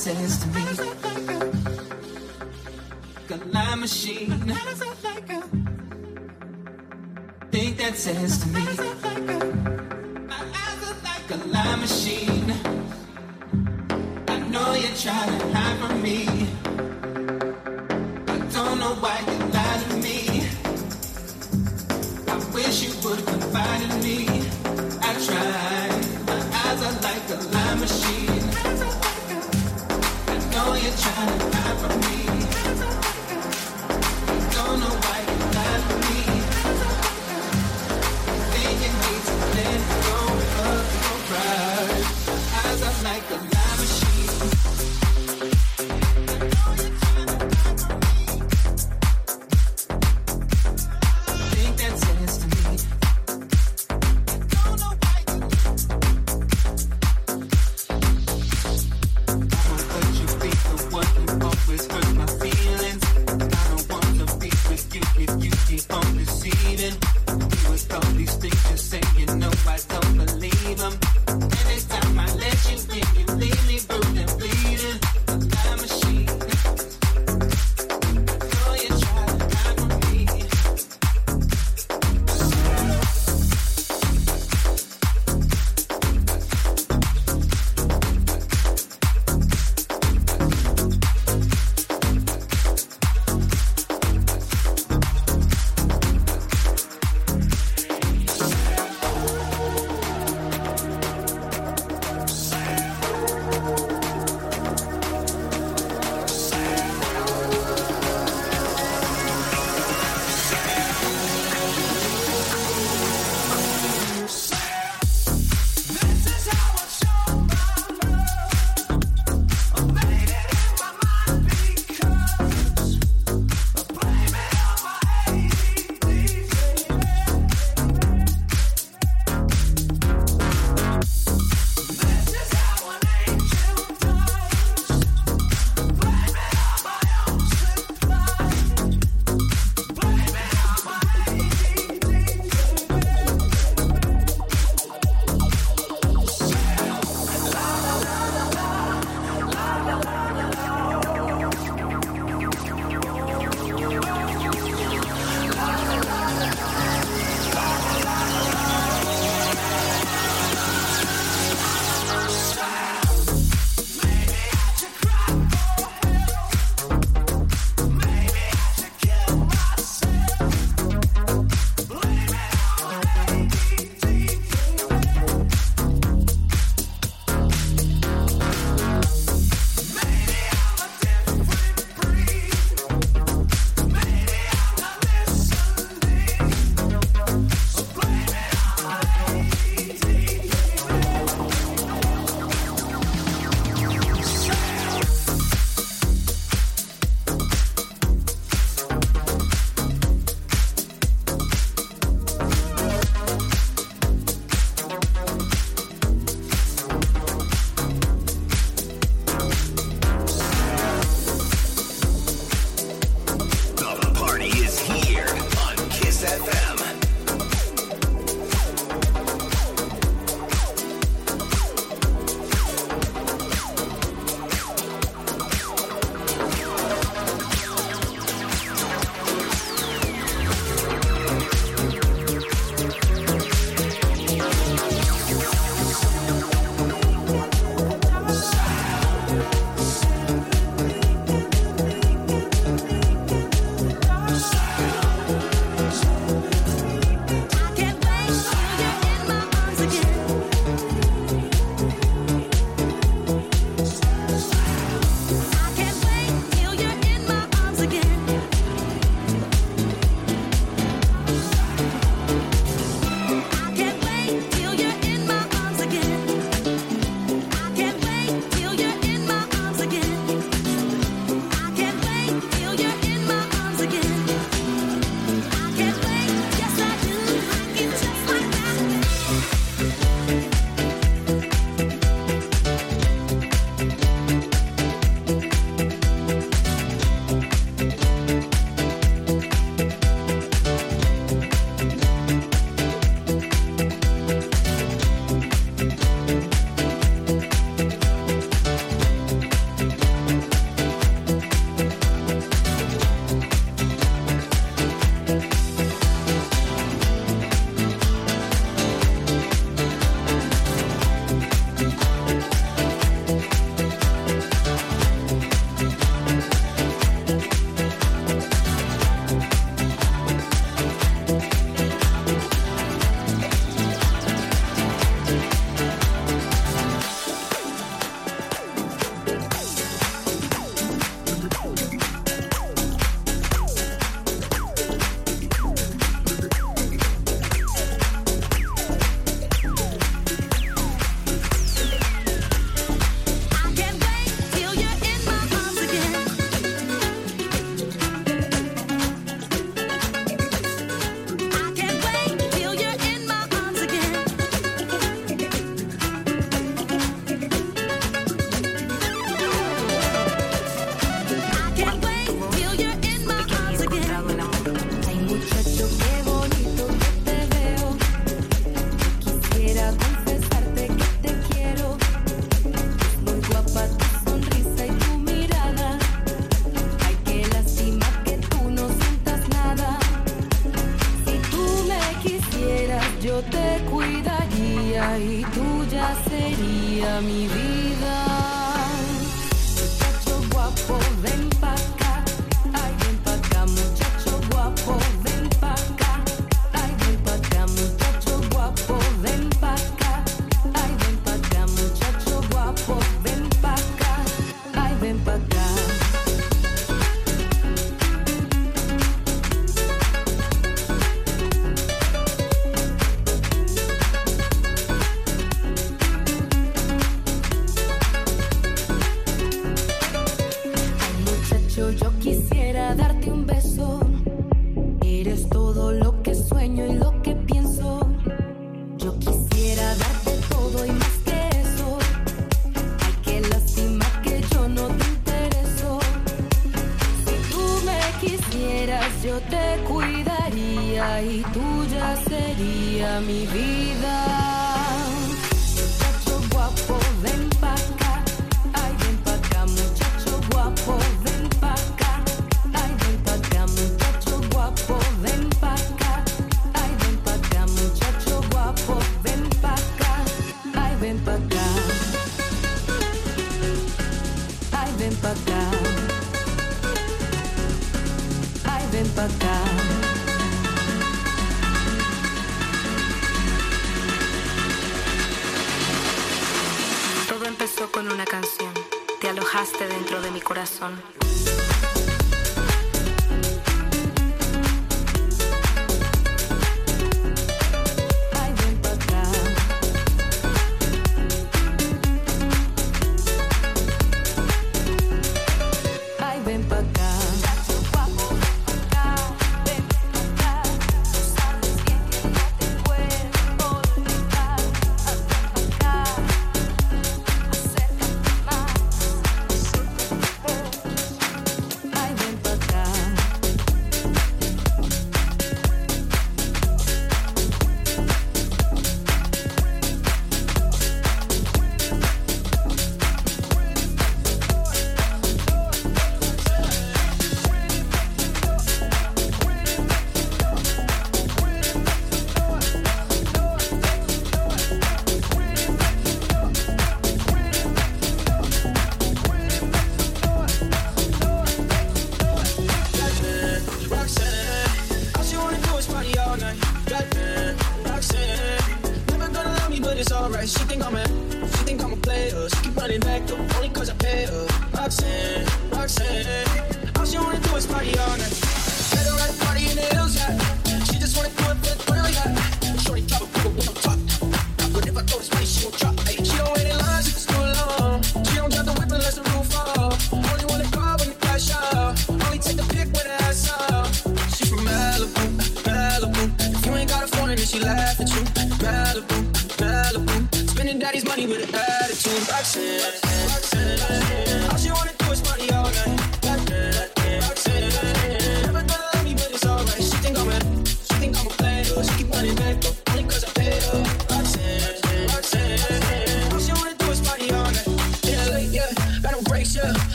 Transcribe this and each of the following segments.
says to me, Got machine. Think that says to me.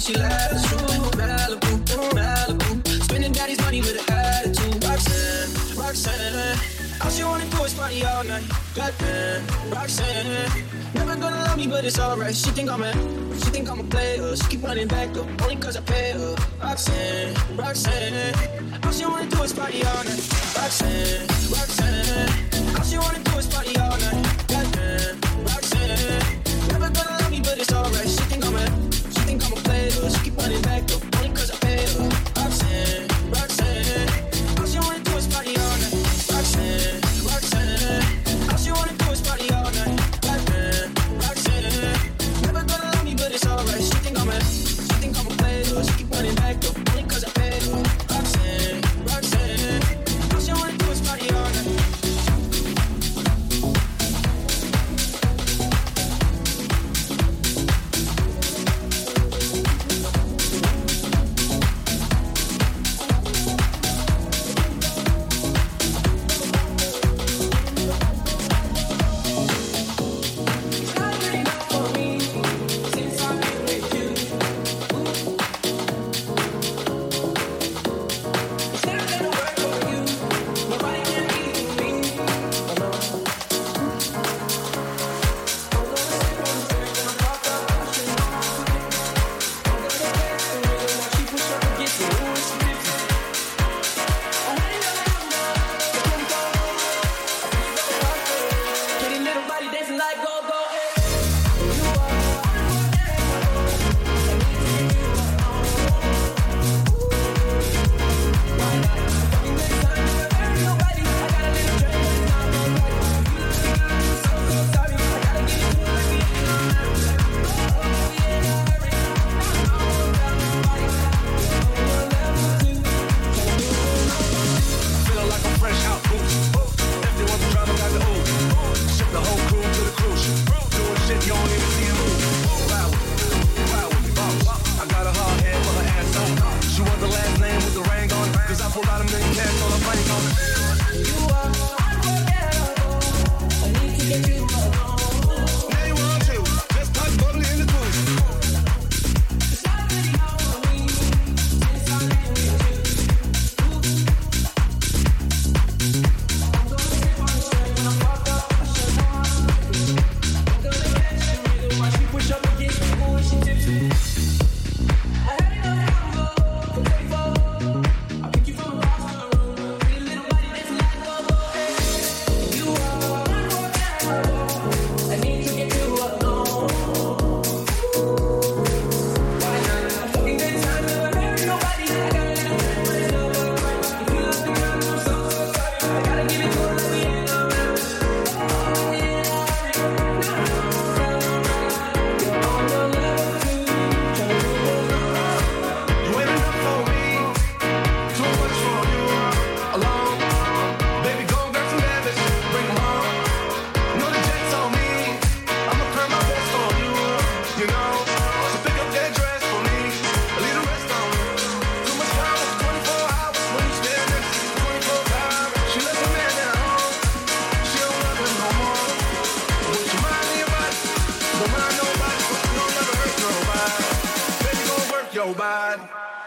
till she laughs. True Malibu, Malibu. Spending daddy's money with an attitude. Roxanne, Roxanne. All she wanna do is party all night. Batman, Roxanne. Never gonna love me, but it's alright. She think I'm a, she think I'm a player. She keep running back though, only cause I pay her. Roxanne, Roxanne. All she wanna do is party all night. Roxanne, Roxanne. All she wanna do is party all night. Batman, Roxanne. Never gonna love me, but it's alright. She think Let's keep running back up. Only cause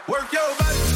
Work your body.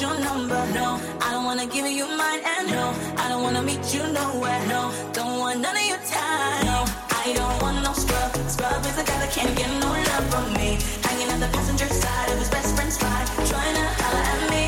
your number. No, I don't wanna give you mine. And no, I don't wanna meet you nowhere. No, don't want none of your time. No, I don't want no scrub. Scrub is a guy that can't get no love from me. Hanging at the passenger side of his best friend's ride, trying to holler at me.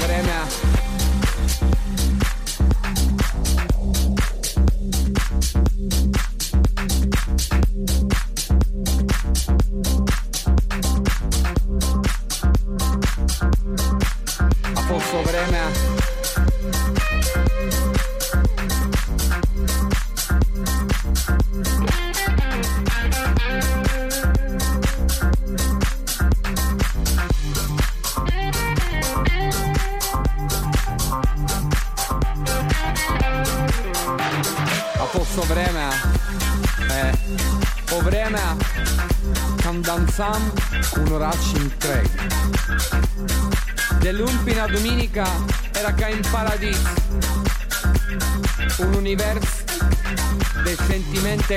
A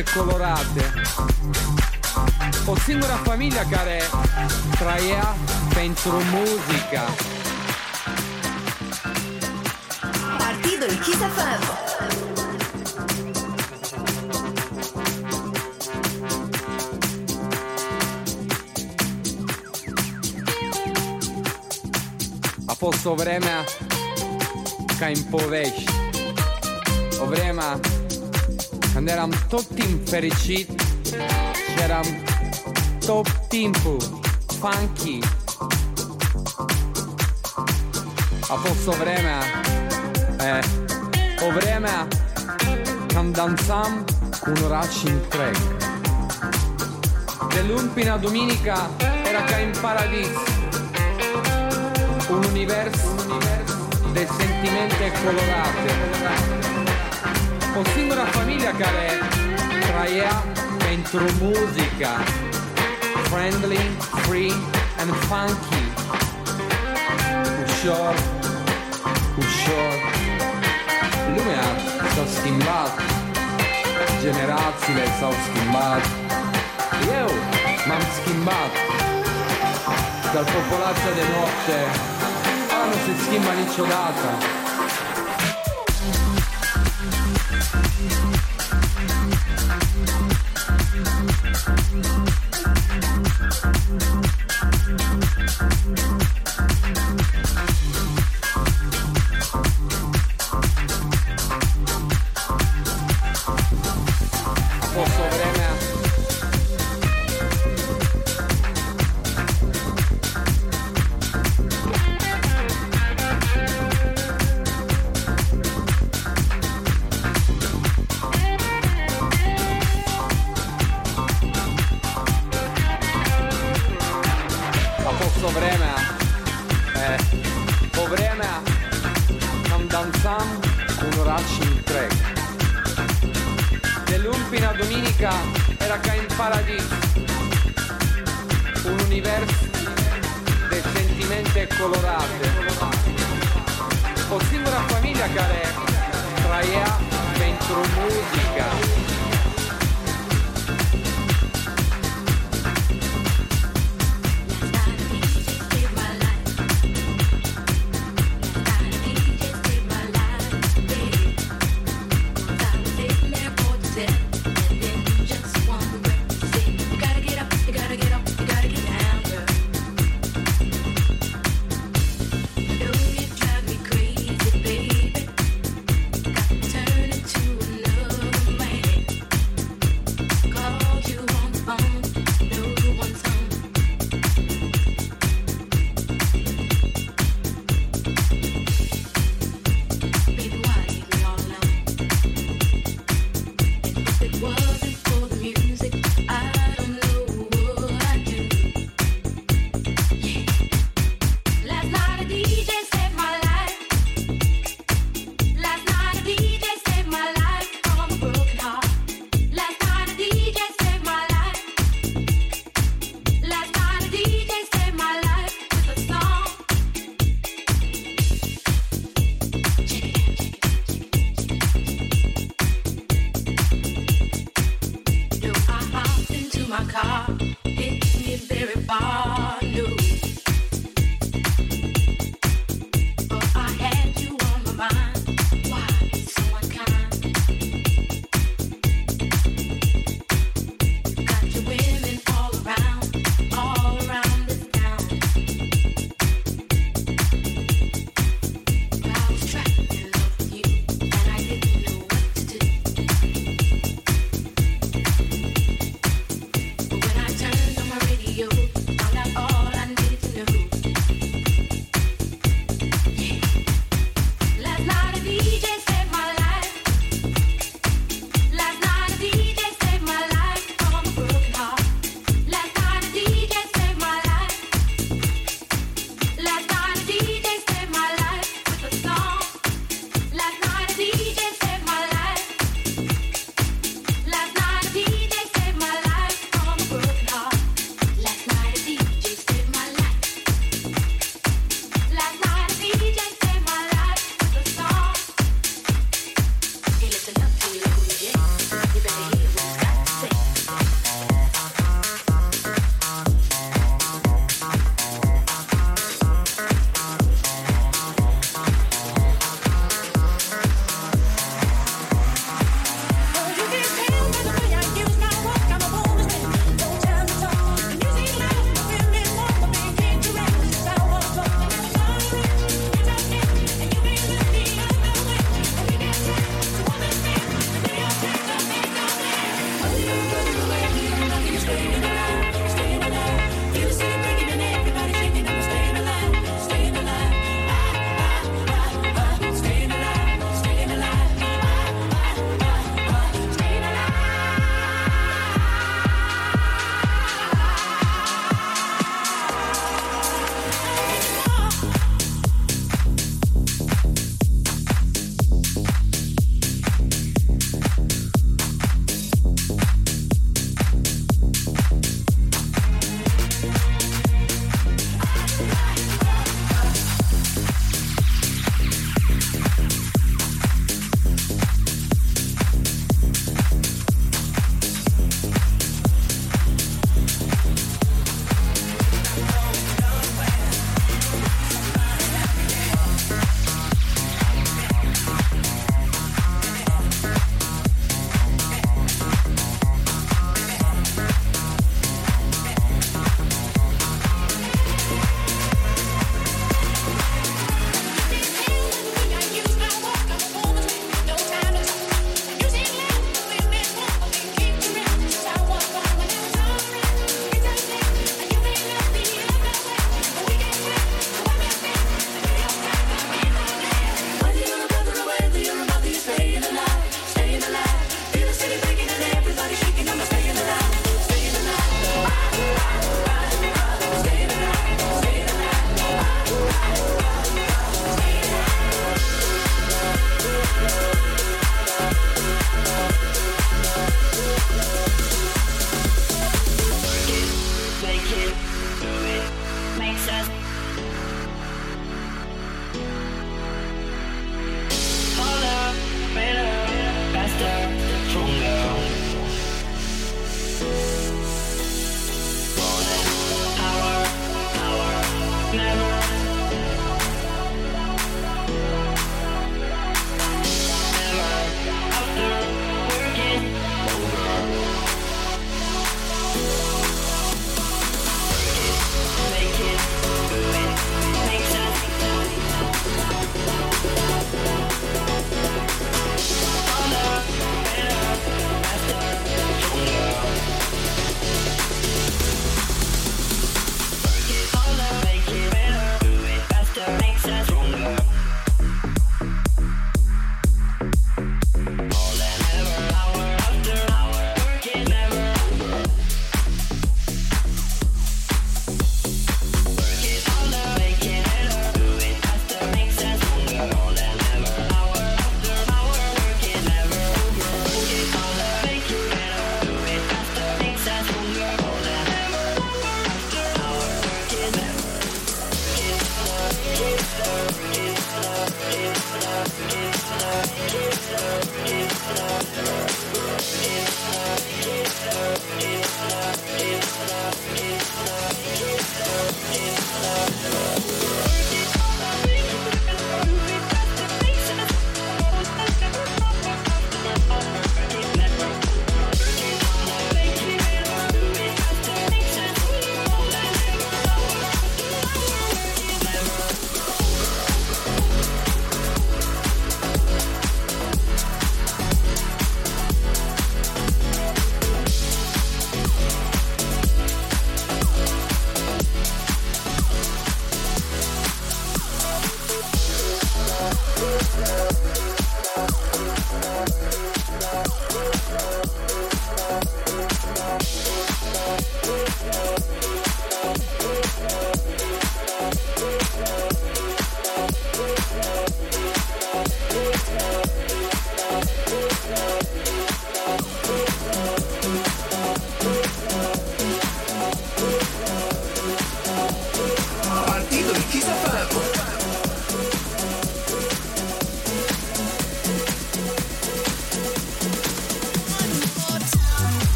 e colorate. O singura famiglia care traia pentru muzica. Partidul Kiss FM. posto vreme kaj im poveš. O vreme, când eram tot timp fericit Și eram tot timpul funky. A fost o vremea e, O vremea când dansam cu un oraș întreg De luni până duminica era ca în paradis un univers, un univers de sentimente colorate. O singura famiglia care trăia pentru muzica. Friendly, free and funky. Ușor, ușor. Lumea s-a schimbat. Generațiile s-au schimbat. Eu m-am schimbat. Dar popolația de noapte a nu se schimba niciodată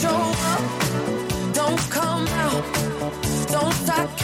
show up, don't come out, don't start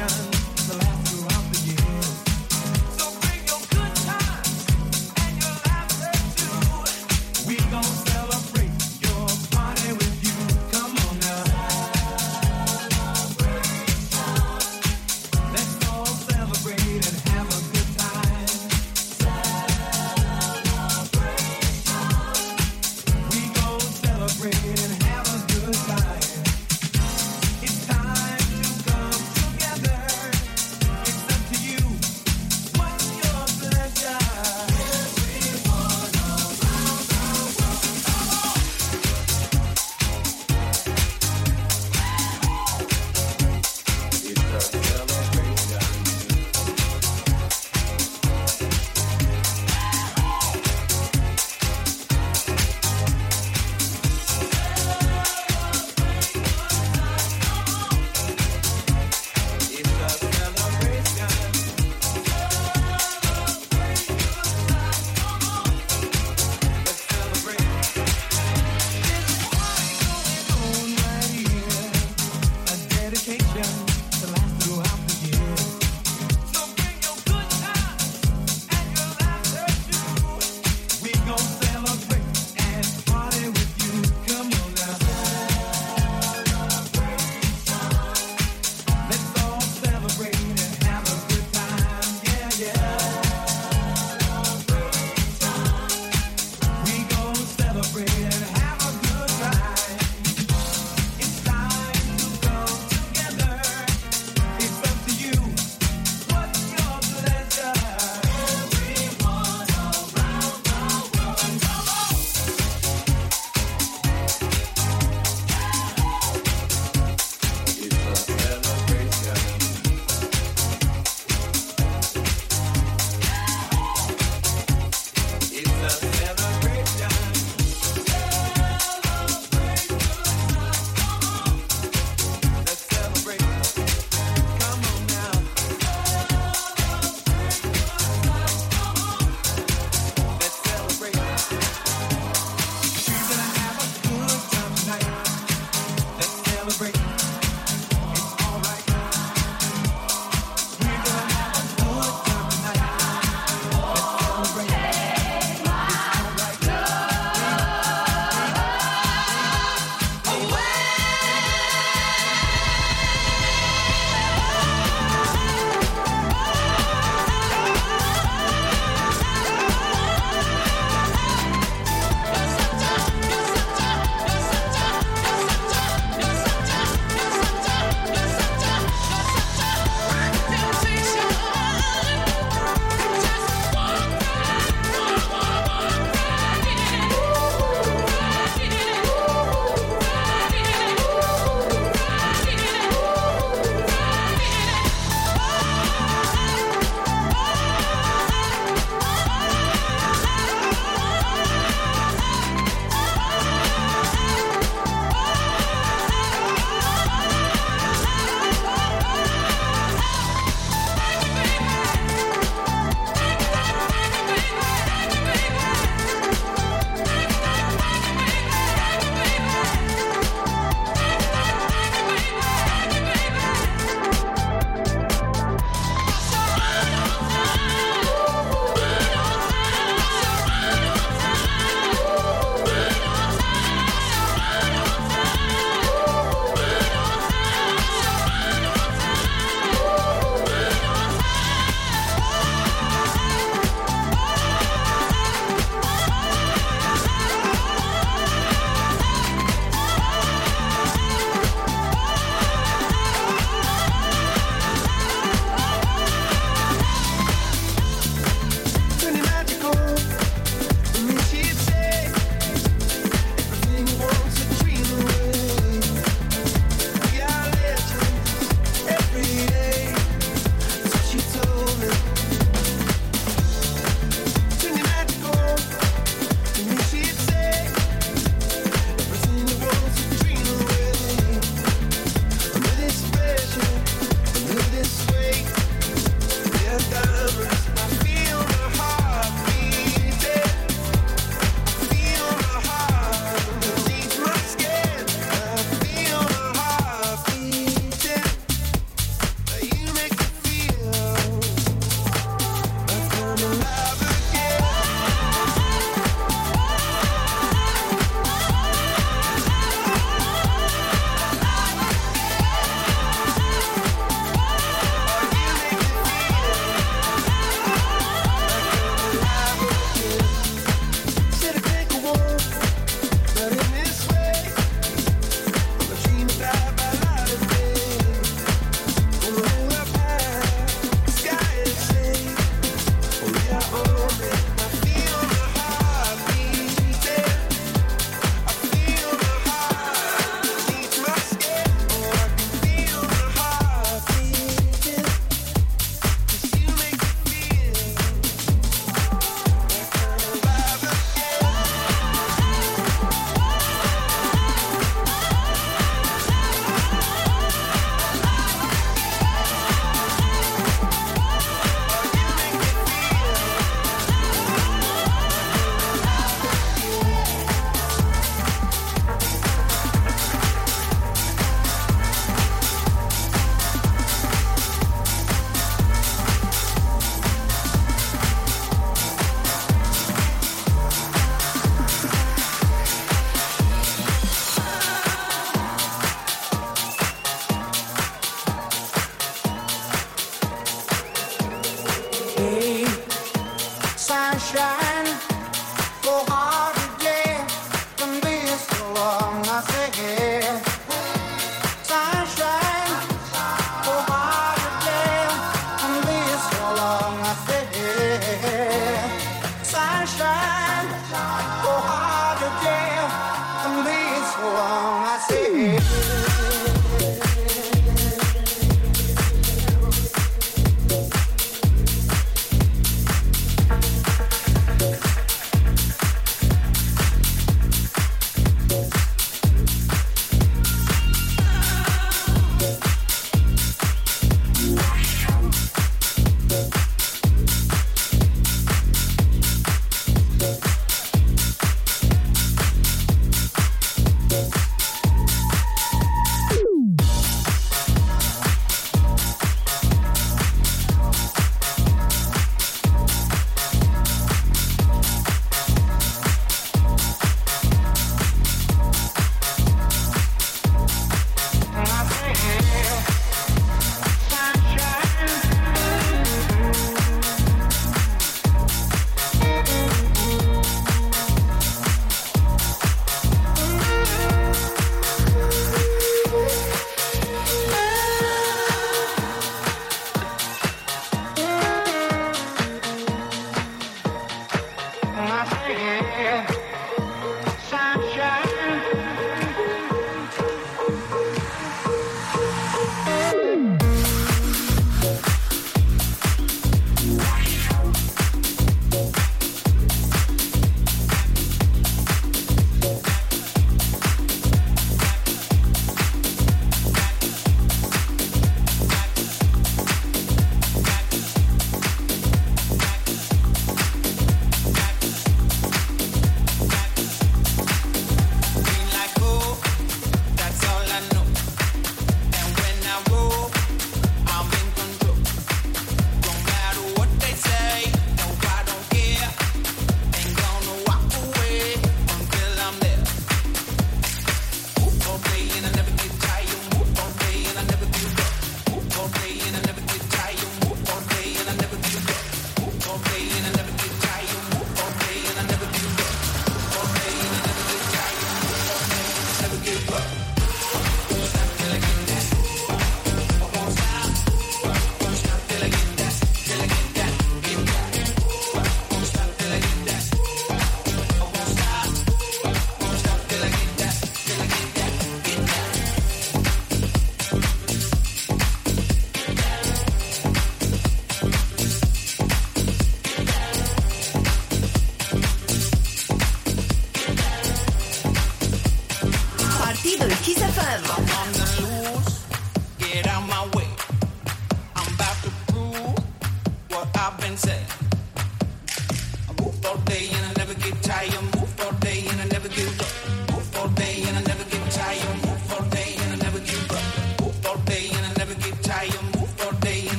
passion.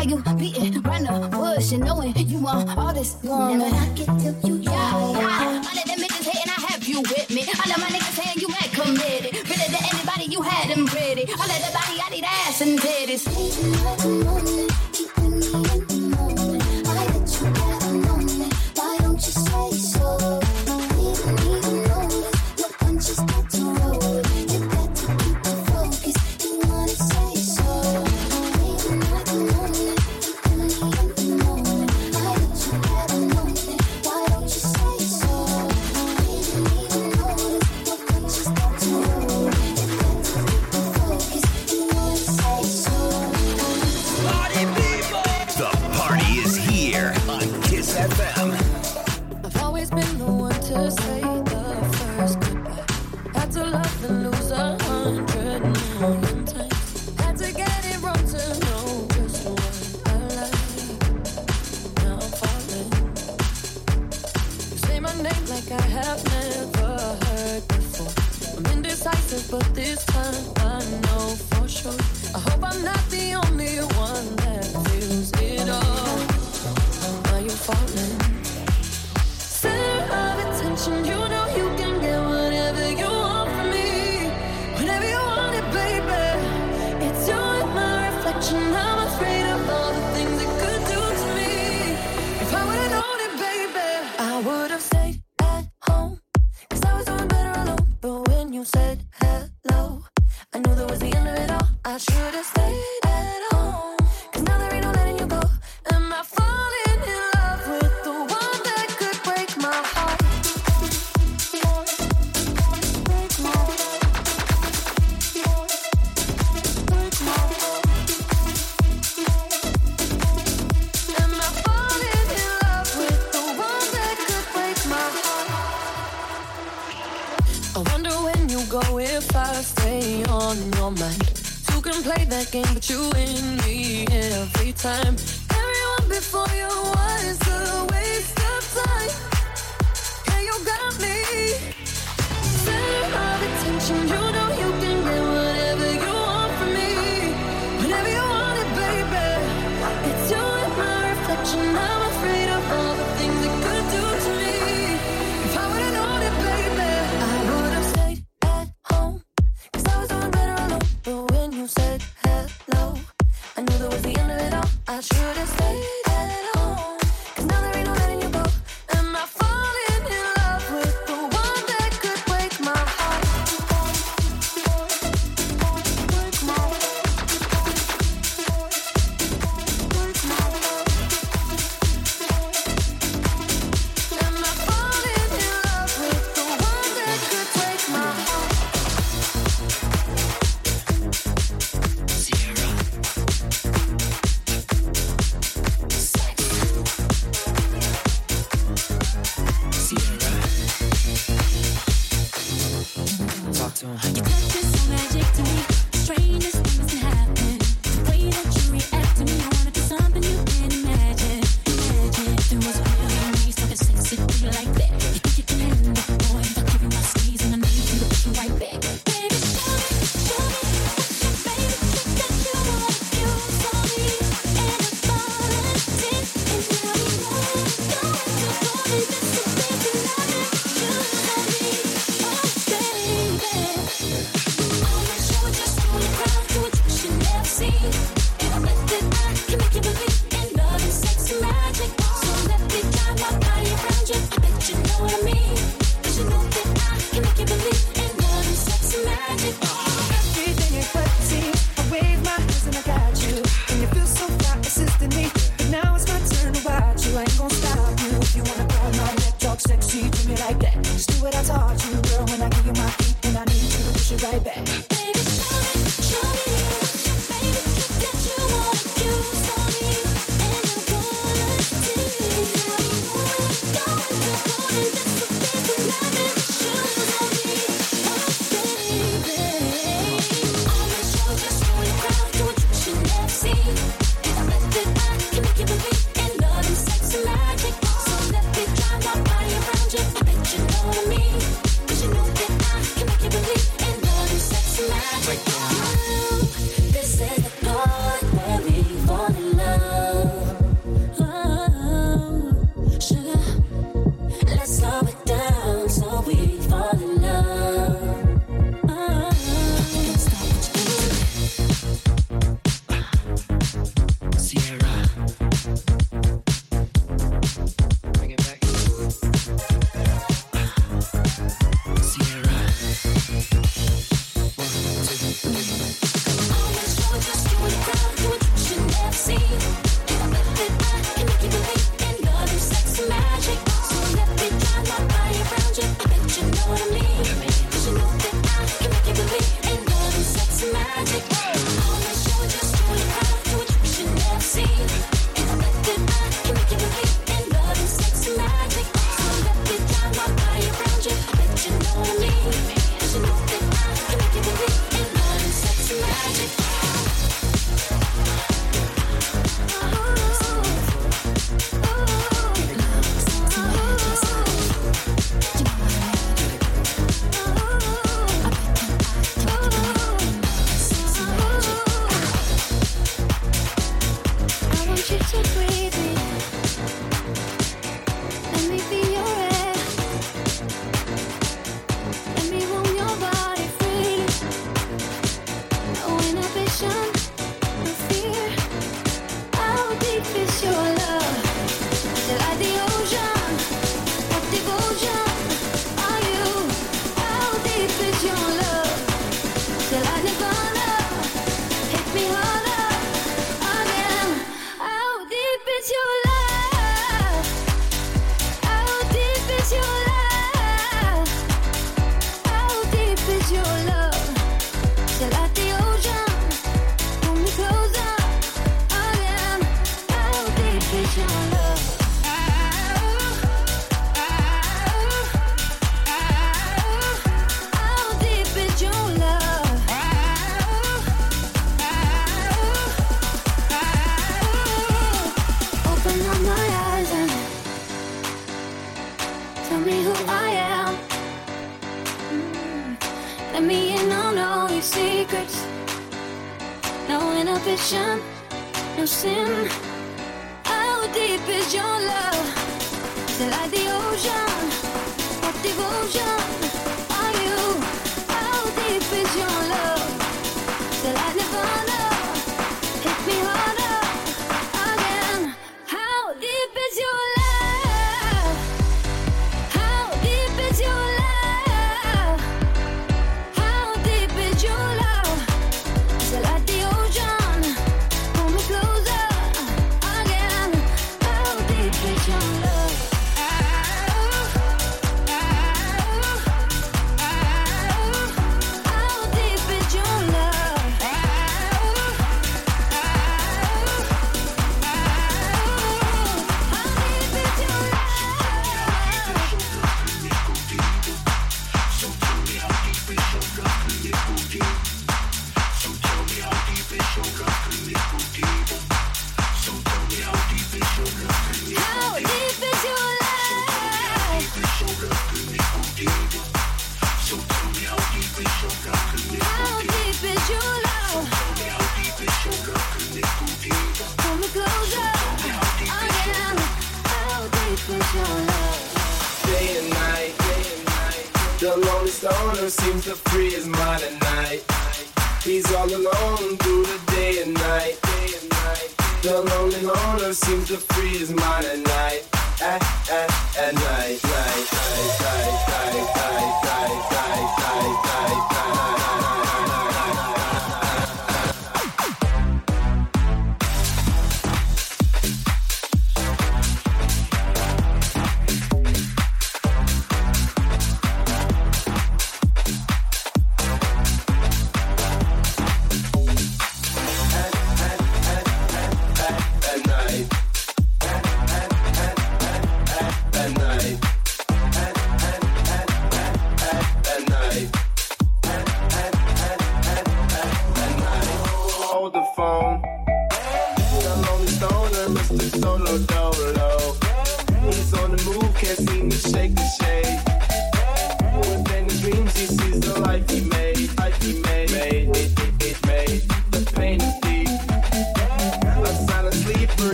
Why you beating around the bush and knowing you want all this woman? Never knock it till you yeah, yeah. All of them bitches hating, I have you with me. All of my niggas saying you ain't committed. Really to anybody, you had them pretty. All of the body, I need ass and titties. but you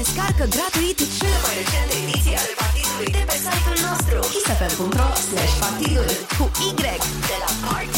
Descarcă gratuit cele mai recente ediții ale partidului de pe site-ul nostru isfm.ro slash partidul cu Y de la Party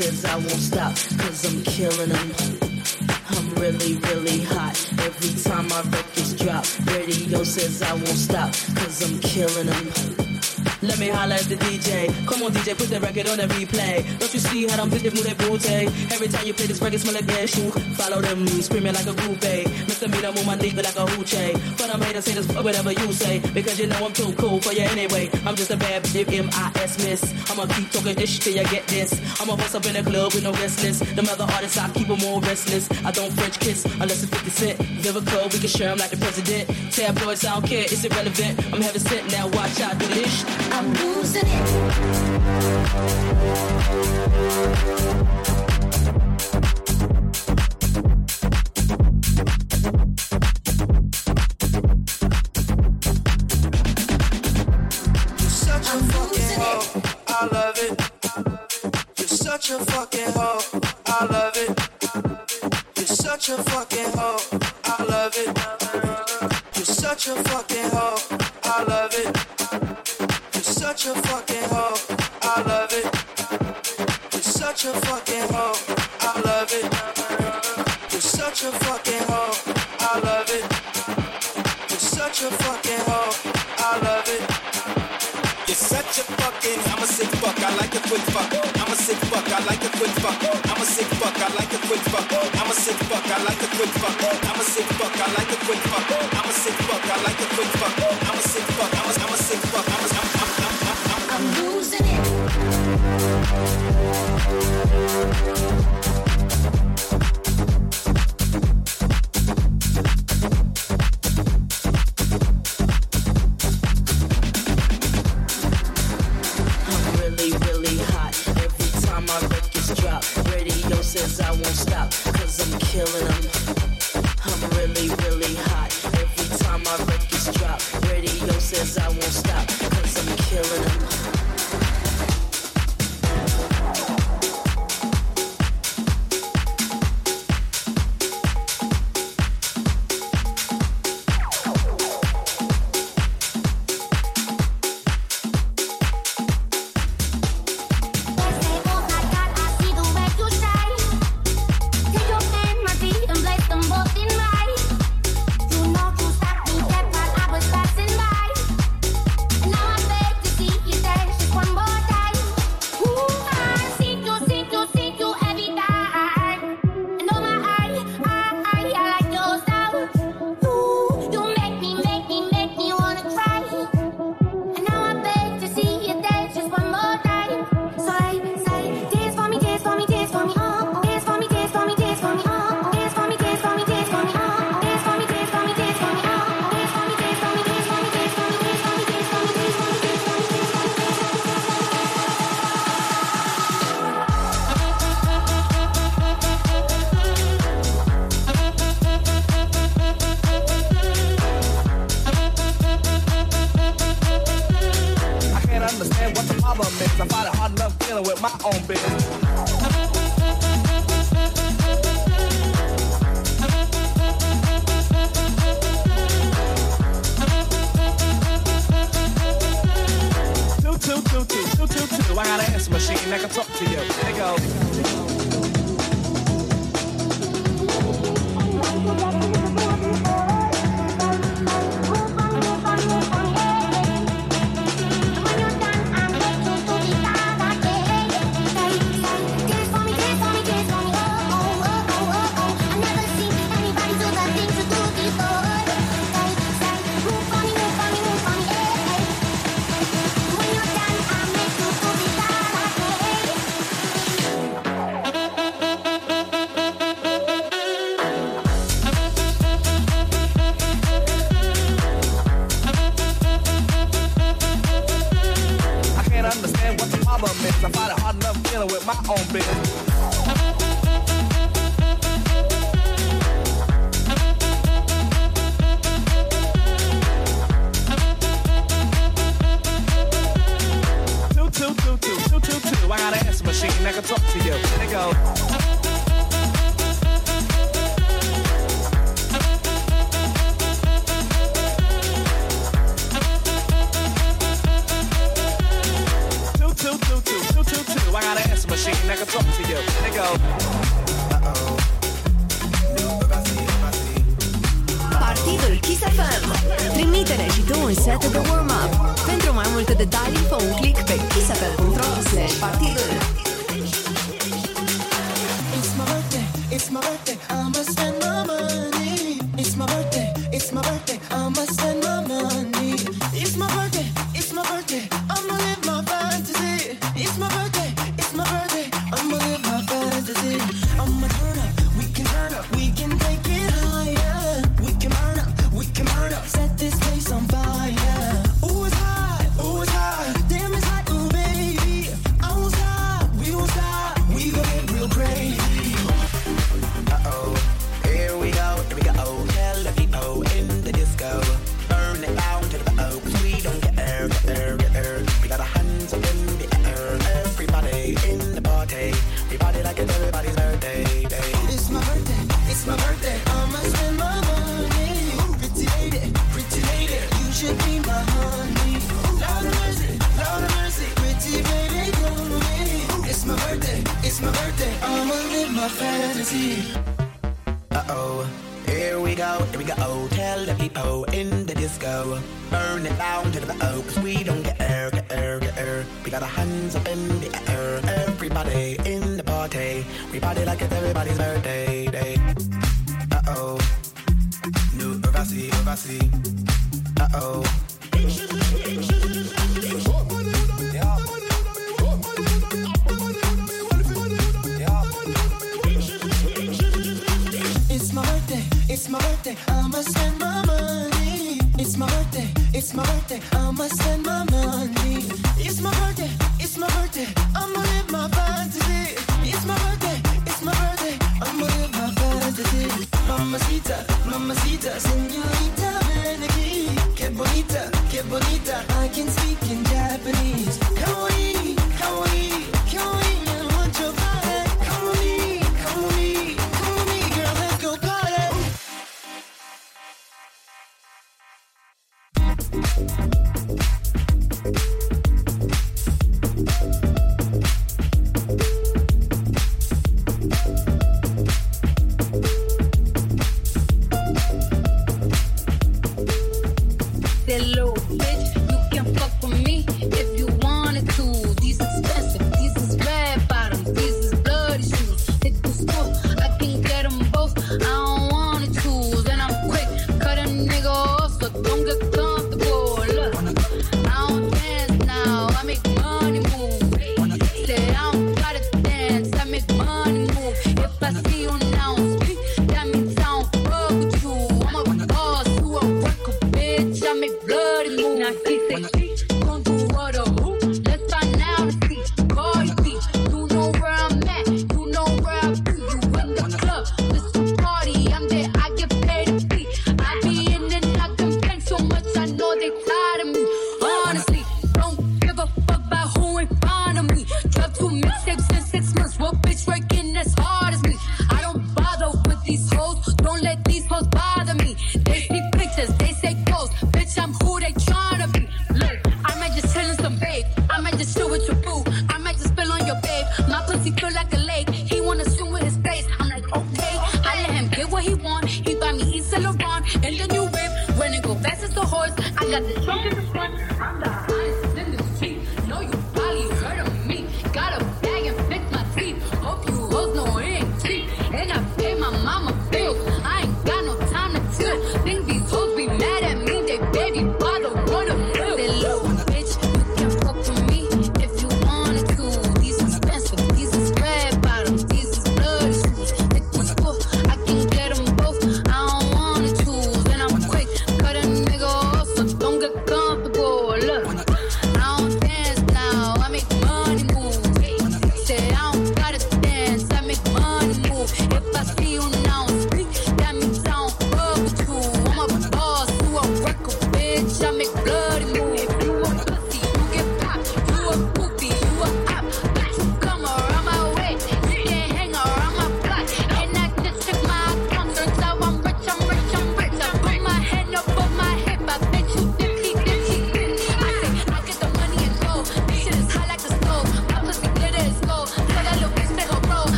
says I won't stop, cause I'm killing them. I'm really, really hot. Every time my records drop, radio says I won't stop, cause I'm killing them. Let me holler at the DJ. Come on, DJ, put the record on the replay. Don't you see how them bitches move their booty? Every time you play this record, smell like gas shoe. Follow them, screaming like a groupie. Mr. Meter, move my dick like a hoochie. For them haters, say this whatever you say. Because you know I'm too cool for you anyway. I'm just a bad bitch, M-I-S miss. I'ma keep talking ish till you get this. I'ma bust up in the club with no guest list. Them other artists, I keep them all restless. I don't French kiss unless it's 50 cent. Vivica, we can share 'em like the president. Tabloids, I don't care, it's irrelevant. I'm having scent now, watch out, do this. I'm losing it.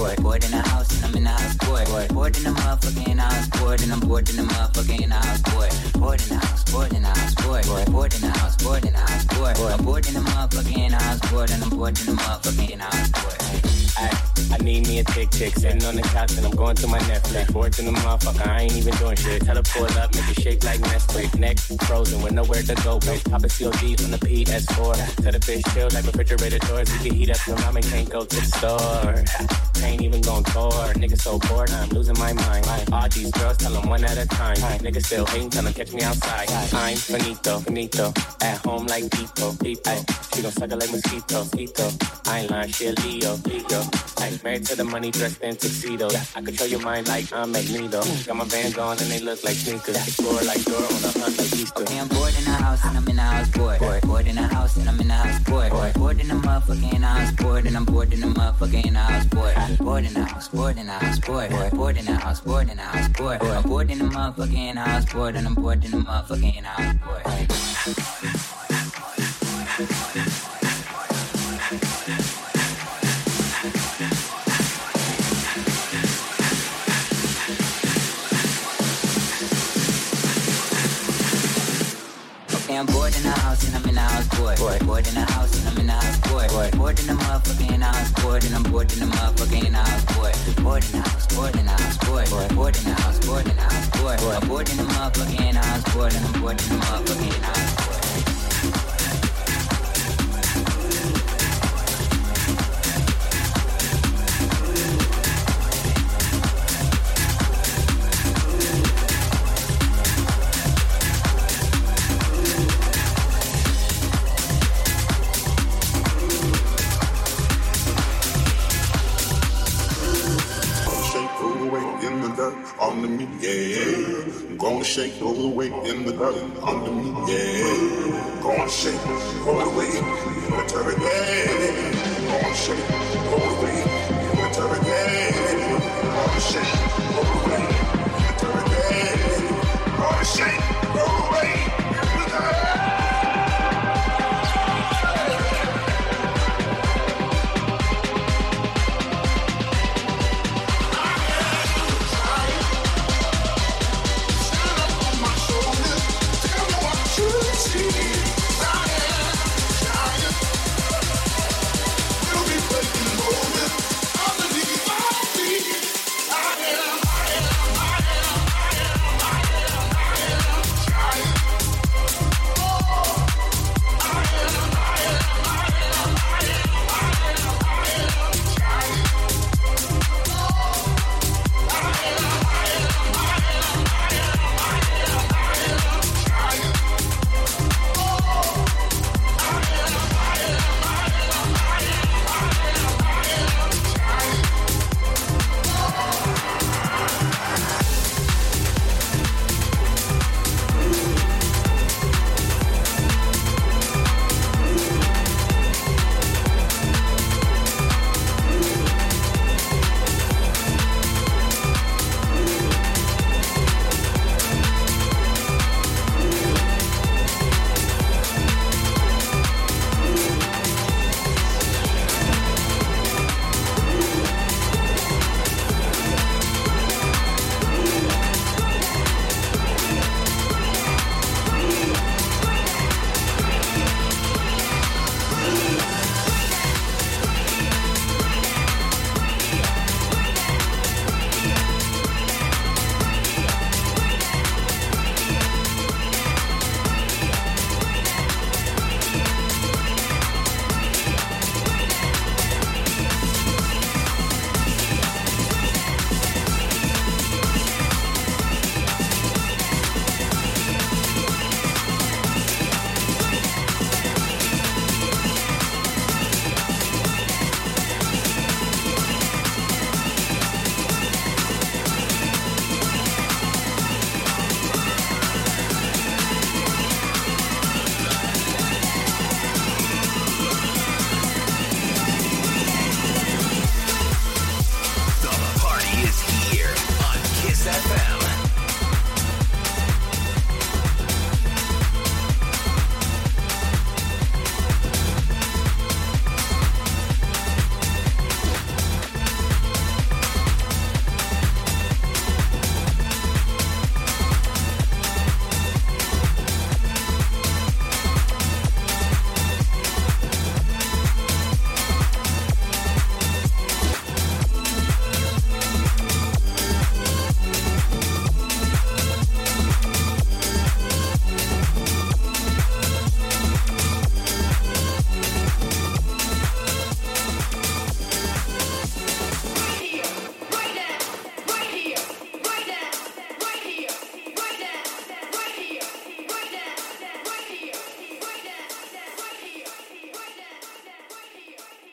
Bored. Bored, bored in the house and I'm in the house, bored. Bored, bored in the motherfucking house, bored and I'm bored in the motherfucking house, bored. Bored in the house, bored in the house, bored. Bored, bored in the house, bored in the house, bored. I'm bored in the motherfucking house, bored and I'm bored in the motherfucking house, bored. Ay, I need me a tick tick sitting on the couch and I'm going to my Netflix. Bored in the motherfucker, I ain't even doing shit. Pull up, make it shake like Nesquik. Neck frozen with nowhere to go. Bitch, pop a COD from the PS4. Tell the bitch chill like refrigerator doors. We can heat up your mom and can't go to the store. Ain't even gon' tour. Nigga so bored, I'm losing my mind. All these girls tell them one at a time. Nigga still hating, tell them catch me outside. I'm finito, finito. At home like Tito, Tito. She gon' suck it like mosquito, mosquito. I ain't lying, she a Leo, Leo. Ay, married to the money, dressed in tuxedo. I control your mind like I'm Magneto. Got my bands on and they look like sneakers. Explore like door on a hunt like Easter. Okay, I'm bored in the house and I'm in the house, bored. Bored, bored in the house and I'm in the house, bored. Bored, bored in the motherfucking house, bored and I'm bored in the motherfucking house, bored. Bored in the house, bored in the house, bored. Bored, in the house, bored in the house, bored. I'm bored in the motherfucking house, bored and I'm bored in the motherfucking house, bored. Bored. Bored, in the house and I'm in the house, bored. Bored, bored in the motherfucking house, bored and I'm bored in the motherfucking house, bored. Bored in the house, bored in the house, bored. Bored, bored in the house, bored in the house, bored. Bored in the motherfucking house, bored and I'm bored in the motherfucking house, under me, yeah. Gonna shake all the weight in the dirt under me, yeah. Gonna shake all the weight in the dirt, yeah. Gonna shake all the weight in the dirt, yeah. Gonna shake all the weight in the dirt, yeah. Gonna shake.